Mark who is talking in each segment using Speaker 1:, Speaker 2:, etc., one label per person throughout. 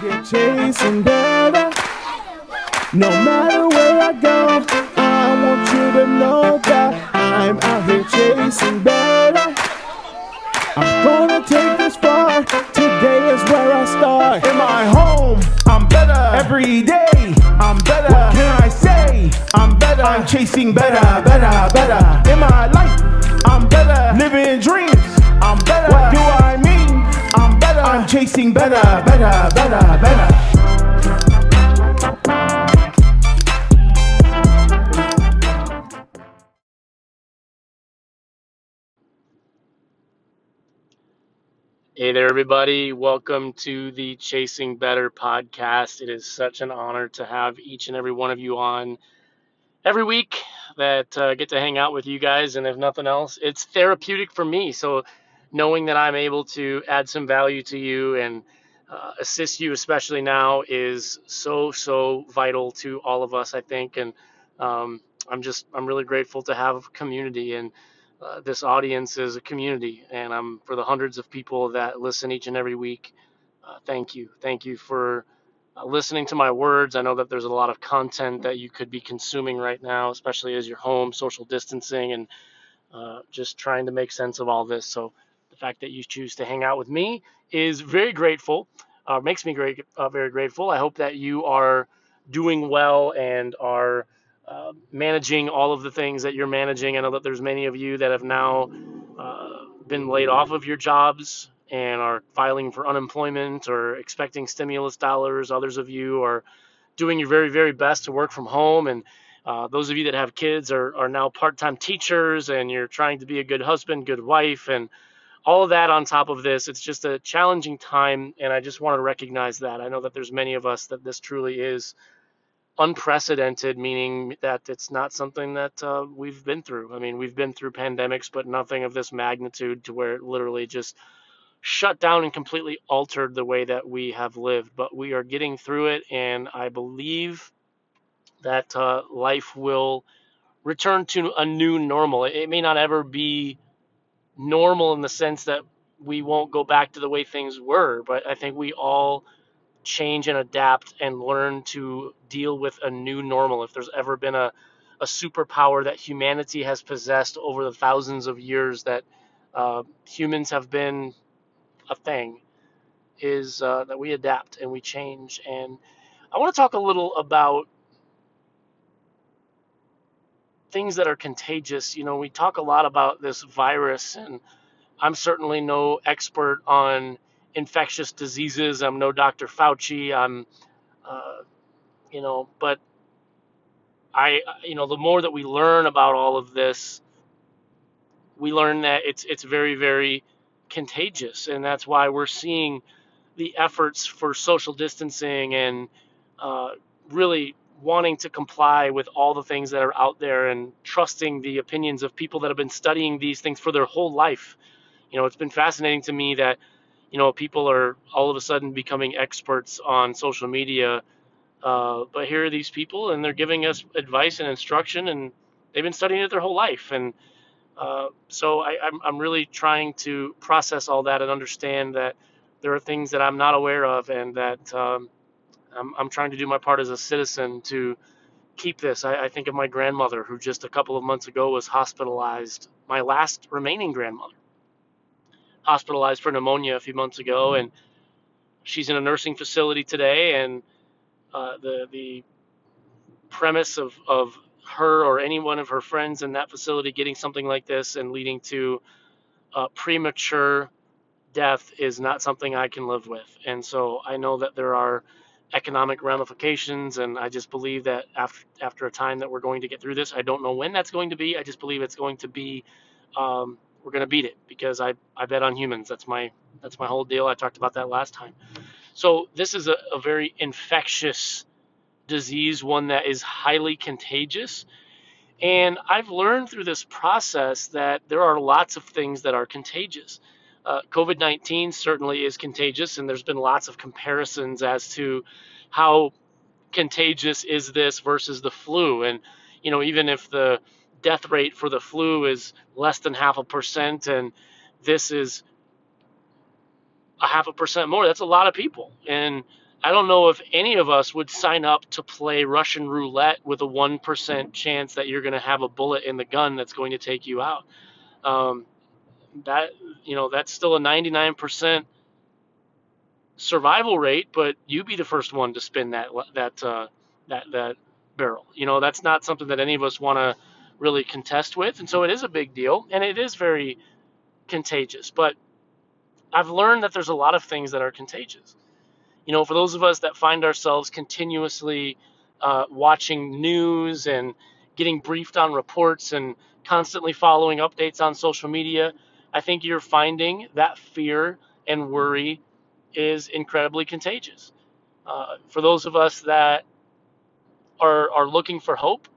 Speaker 1: Get chasing better. No matter where I go, I want you to know that I'm out here chasing better. I'm gonna take this far. Today is where I start. In my home, I'm better. Every day, I'm better. What can I say? I'm better. I'm chasing better, better, better. In my life, I'm better. Living dreams, I'm better. What do I? I'm chasing better, better, better, better.
Speaker 2: Hey there, everybody. Welcome to the Chasing Better podcast. It is such an honor to have each and every one of you on every week that uh, get to hang out with you guys. And if nothing else, it's therapeutic for me. So, knowing that I'm able to add some value to you and uh, assist you, especially now, is so, so vital to all of us, I think. And um, I'm just, I'm really grateful to have community. And uh, this audience is a community, and I'm for the hundreds of people that listen each and every week. Uh, thank you, thank you for uh, listening to my words. I know that there's a lot of content that you could be consuming right now, especially as you're home, social distancing, and uh, just trying to make sense of all this. So fact that you choose to hang out with me is very grateful. Uh, makes me great, uh, very grateful. I hope that you are doing well and are uh, managing all of the things that you're managing. I know that there's many of you that have now uh, been laid off of your jobs and are filing for unemployment or expecting stimulus dollars. Others of you are doing your very, very best to work from home. And uh, those of you that have kids are, are now part time teachers and you're trying to be a good husband, good wife, and all of that on top of this. It's just a challenging time. And I just want to recognize that. I know that there's many of us that this truly is unprecedented, meaning that it's not something that uh, we've been through. I mean, we've been through pandemics, but nothing of this magnitude to where it literally just shut down and completely altered the way that we have lived. But we are getting through it, and I believe that uh, life will return to a new normal. It may not ever be normal in the sense that we won't go back to the way things were, but I think we all change and adapt and learn to deal with a new normal. If there's ever been a, a superpower that humanity has possessed over the thousands of years that uh, humans have been a thing, is uh, that we adapt and we change. And I want to talk a little about things that are contagious. You know, we talk a lot about this virus, and I'm certainly no expert on infectious diseases. I'm no Dr. Fauci. I'm, uh, you know, but I, you know, the more that we learn about all of this, we learn that it's it's very very contagious, and that's why we're seeing the efforts for social distancing and uh, really wanting to comply with all the things that are out there and trusting the opinions of people that have been studying these things for their whole life. You know, it's been fascinating to me that you know, people are all of a sudden becoming experts on social media. Uh, but here are these people, and they're giving us advice and instruction, and they've been studying it their whole life. And uh, so I, I'm, I'm really trying to process all that and understand that there are things that I'm not aware of, and that um, I'm, I'm trying to do my part as a citizen to keep this. I, I think of my grandmother, who just a couple of months ago was hospitalized, my last remaining grandmother hospitalized for pneumonia a few months ago, and she's in a nursing facility today. And uh, the the premise of of her or any one of her friends in that facility getting something like this and leading to uh, premature death is not something I can live with. And so I know that there are economic ramifications, and I just believe that after after a time that we're going to get through this. I don't know when that's going to be. I just believe it's going to be. Um, we're going to beat it because I, I bet on humans. That's my that's my whole deal. I talked about that last time. So this is a, a very infectious disease, one that is highly contagious. And I've learned through this process that there are lots of things that are contagious. Uh, COVID 19 certainly is contagious, and there's been lots of comparisons as to how contagious is this versus the flu. And, you know, even if the death rate for the flu is less than half a percent and this is a half a percent more that's a lot of people and I don't know if any of us would sign up to play Russian roulette with a 1% chance that you're going to have a bullet in the gun that's going to take you out. Um, that, you know, that's still a 99% survival rate, but you be the first one to spin that, that, uh, that, that barrel. You know, that's not something that any of us want to really contest with. And so it is a big deal and it is very contagious. But I've learned that there's a lot of things that are contagious you know, for those of us that find ourselves continuously uh, watching news and getting briefed on reports and constantly following updates on social media, I think you're finding that fear and worry is incredibly contagious. Uh, for those of us that are, are looking for hope,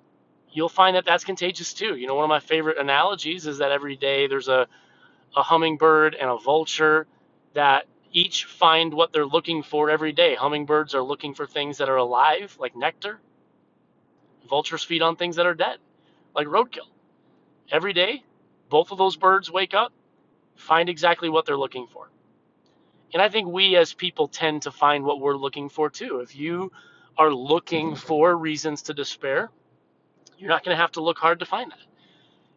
Speaker 2: you'll find that that's contagious too. You know, one of my favorite analogies is that every day there's a, a hummingbird and a vulture that each find what they're looking for every day. Hummingbirds are looking for things that are alive, like nectar. Vultures feed on things that are dead, like roadkill. Every day, both of those birds wake up, find exactly what they're looking for. And I think we as people tend to find what we're looking for too. If you are looking mm-hmm. for reasons to despair, you're not going to have to look hard to find that.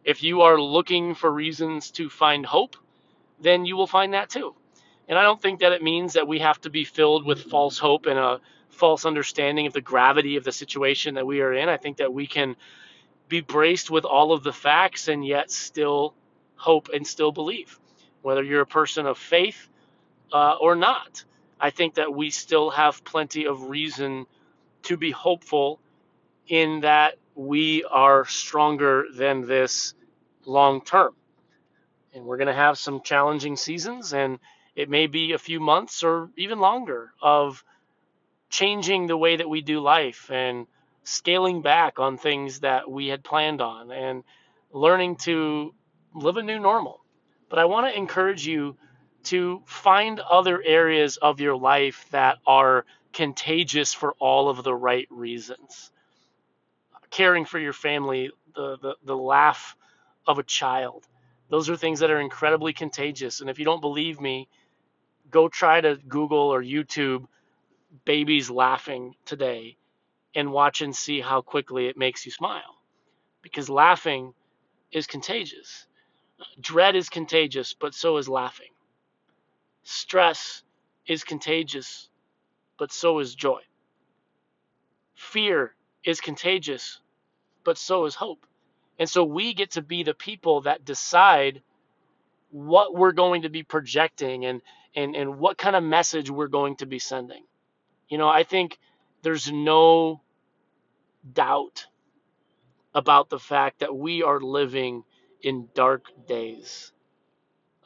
Speaker 2: If you are looking for reasons to find hope, then you will find that too. And I don't think that it means that we have to be filled with false hope and a false understanding of the gravity of the situation that we are in. I think that we can be braced with all of the facts and yet still hope and still believe, whether you're a person of faith uh, or not. I think that we still have plenty of reason to be hopeful in that we are stronger than this long term. And we're going to have some challenging seasons and it may be a few months or even longer of changing the way that we do life and scaling back on things that we had planned on and learning to live a new normal. But I want to encourage you to find other areas of your life that are contagious for all of the right reasons. Caring for your family, the, the, the laugh of a child. Those are things that are incredibly contagious. And if you don't believe me, go try to Google or YouTube babies laughing today and watch and see how quickly it makes you smile. Because laughing is contagious. Dread is contagious, but so is laughing. Stress is contagious, but so is joy. Fear is contagious, but so is hope. And so we get to be the people that decide what we're going to be projecting and and and what kind of message we're going to be sending. You know, I think there's no doubt about the fact that we are living in dark days.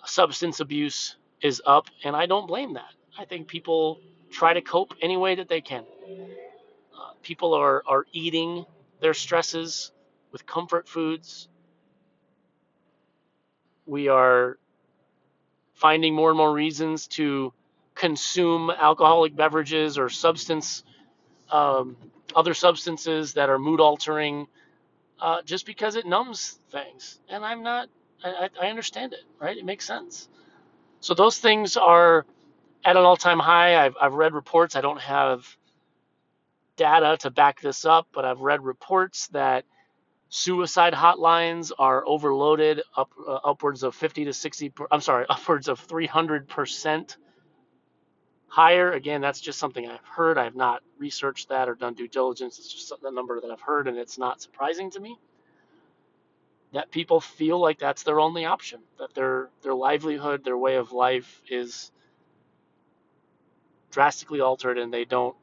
Speaker 2: Substance abuse is up, and I don't blame that. I think people try to cope any way that they can. Uh, people are, are eating their stresses with comfort foods. We are finding more and more reasons to consume alcoholic beverages or substance, um, other substances that are mood altering, uh, just because it numbs things. And I'm not, I, I understand it, right? It makes sense. So those things are at an all time high. I've, I've read reports, I don't have data to back this up, but I've read reports that Suicide hotlines are overloaded up uh, upwards of 50 to 60 I'm sorry, upwards of 300% higher. Again, that's just something I've heard. I have not researched that or done due diligence. It's just a number that I've heard and it's not surprising to me that people feel like that's their only option, that their their livelihood, their way of life is drastically altered and they don't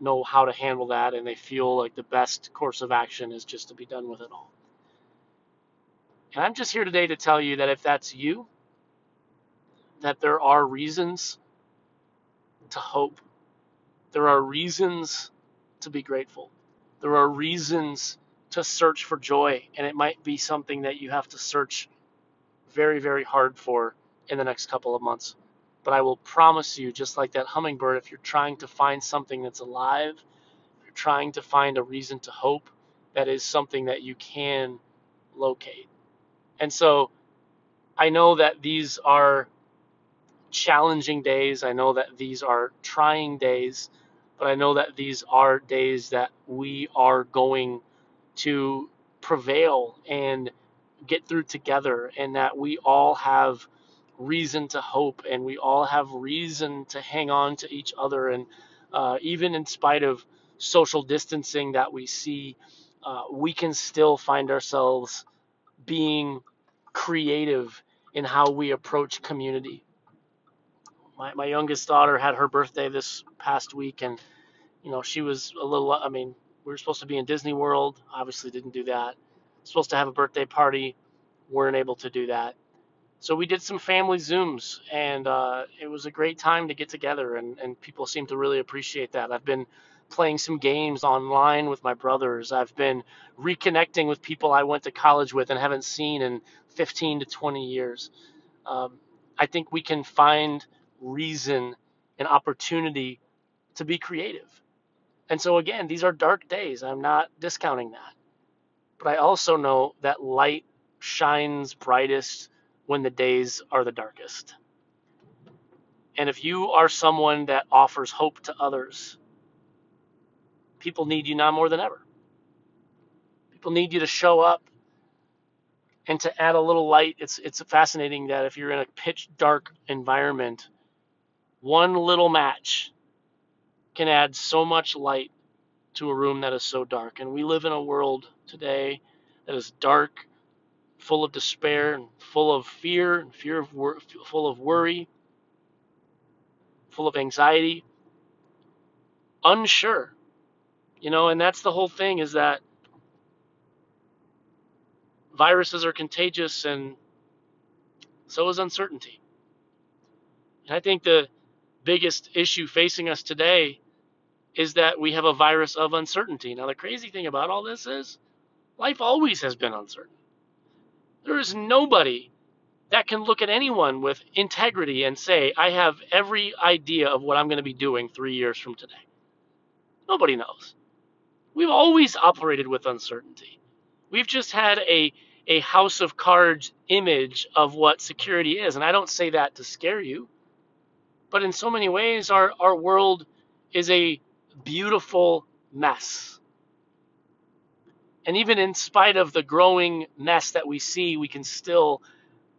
Speaker 2: know how to handle that and they feel like the best course of action is just to be done with it all. And I'm just here today to tell you that if that's you, that there are reasons to hope. There are reasons to be grateful. There are reasons to search for joy, and it might be something that you have to search very, very hard for in the next couple of months. But I will promise you, just like that hummingbird, if you're trying to find something that's alive, if you're trying to find a reason to hope, that is something that you can locate. And so I know that these are challenging days. I know that these are trying days. but I know that these are days that we are going to prevail and get through together, and that we all have reason to hope and we all have reason to hang on to each other. And uh, even in spite of social distancing that we see, uh, we can still find ourselves being creative in how we approach community. My, my youngest daughter had her birthday this past week, and you know she was a little. I mean, we were supposed to be in Disney World, obviously didn't do that. Supposed to have a birthday party, weren't able to do that. So we did some family Zooms, and uh, it was a great time to get together, and, and people seem to really appreciate that. I've been playing some games online with my brothers. I've been reconnecting with people I went to college with and haven't seen in 15 to 20 years. Um, I think we can find reason and opportunity to be creative. And so, again, these are dark days. I'm not discounting that. But I also know that light shines brightest when the days are the darkest. And if you are someone that offers hope to others, people need you now more than ever. People need you to show up and to add a little light. It's it's fascinating that if you're in a pitch dark environment, one little match can add so much light to a room that is so dark. And we live in a world today that is dark, full of despair, and full of fear, and fear of wor- full of worry, full of anxiety, unsure you know, and that's the whole thing is that viruses are contagious and so is uncertainty. And I think the biggest issue facing us today is that we have a virus of uncertainty. Now, the crazy thing about all this is life always has been uncertain. There is nobody that can look at anyone with integrity and say, I have every idea of what I'm going to be doing three years from today. Nobody knows. We've always operated with uncertainty. We've just had a a house of cards image of what security is. And I don't say that to scare you. But in so many ways our, our world is a beautiful mess. And even in spite of the growing mess that we see, we can still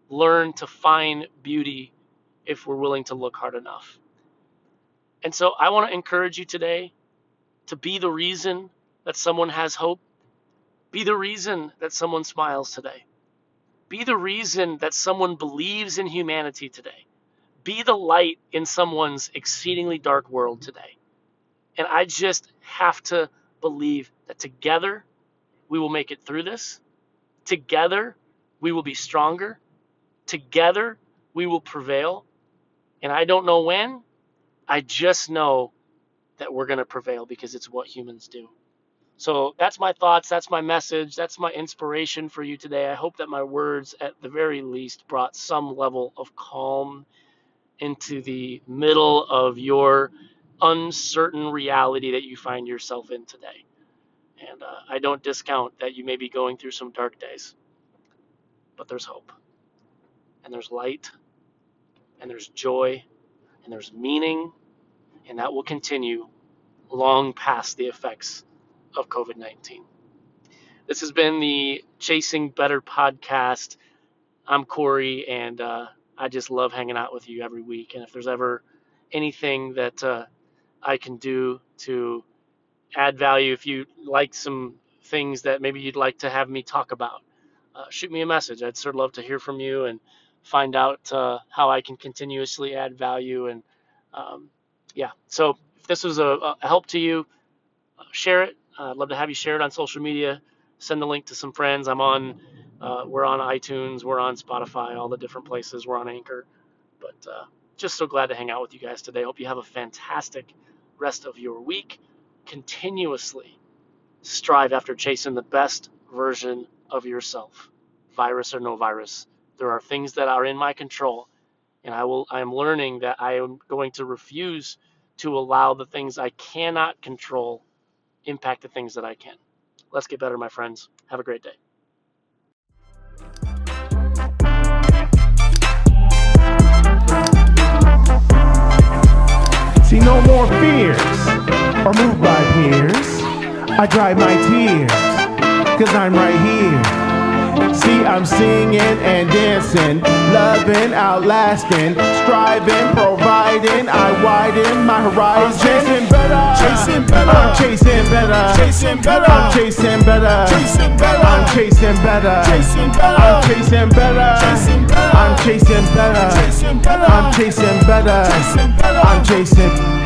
Speaker 2: learn to find beauty if we're willing to look hard enough. And so I want to encourage you today to be the reason that someone has hope. Be the reason that someone smiles today. Be the reason that someone believes in humanity today. Be the light in someone's exceedingly dark world today. And I just have to believe that together we will make it through this. Together we will be stronger. Together we will prevail. And I don't know when. I just know that we're going to prevail because it's what humans do. So that's my thoughts. That's my message. That's my inspiration for you today. I hope that my words, at the very least, brought some level of calm into the middle of your uncertain reality that you find yourself in today. And uh, I don't discount that you may be going through some dark days, but there's hope, and there's light, and there's joy, and there's meaning, and that will continue long past the effects of COVID 19. This has been the Chasing Better podcast. I'm Corey, and uh, I just love hanging out with you every week. And if there's ever anything that uh, I can do to add value, if you like some things that maybe you'd like to have me talk about, uh, shoot me a message. I'd sort of love to hear from you and find out uh, how I can continuously add value. And um, yeah, so if this was a, a help to you, uh, share it, I'd love to have you share it on social media. Send the link to some friends. I'm on, uh, we're on iTunes, we're on Spotify, all the different places. We're on Anchor. But uh, just so glad to hang out with you guys today. Hope you have a fantastic rest of your week. Continuously strive after chasing the best version of yourself, virus or no virus. There are things that are in my control, and I will. I am learning that I am going to refuse to allow the things I cannot control impact the things that I can. Let's get better, my friends. Have a great day.
Speaker 1: See no more fears or moved by fears. I dry my tears, cause I'm right here. See, I'm singing and dancing, loving, outlasting, striving, providing. I widen my horizon.
Speaker 3: chasing better, chasing better,
Speaker 1: I'm chasing better,
Speaker 3: chasing better,
Speaker 1: I'm chasing better,
Speaker 3: chasing better,
Speaker 1: I'm chasing better,
Speaker 3: chasing better,
Speaker 1: I'm chasing better,
Speaker 3: chasing better,
Speaker 1: I'm chasing better,
Speaker 3: chasing better,
Speaker 1: I'm chasing better,
Speaker 3: chasing better,
Speaker 1: I'm chasing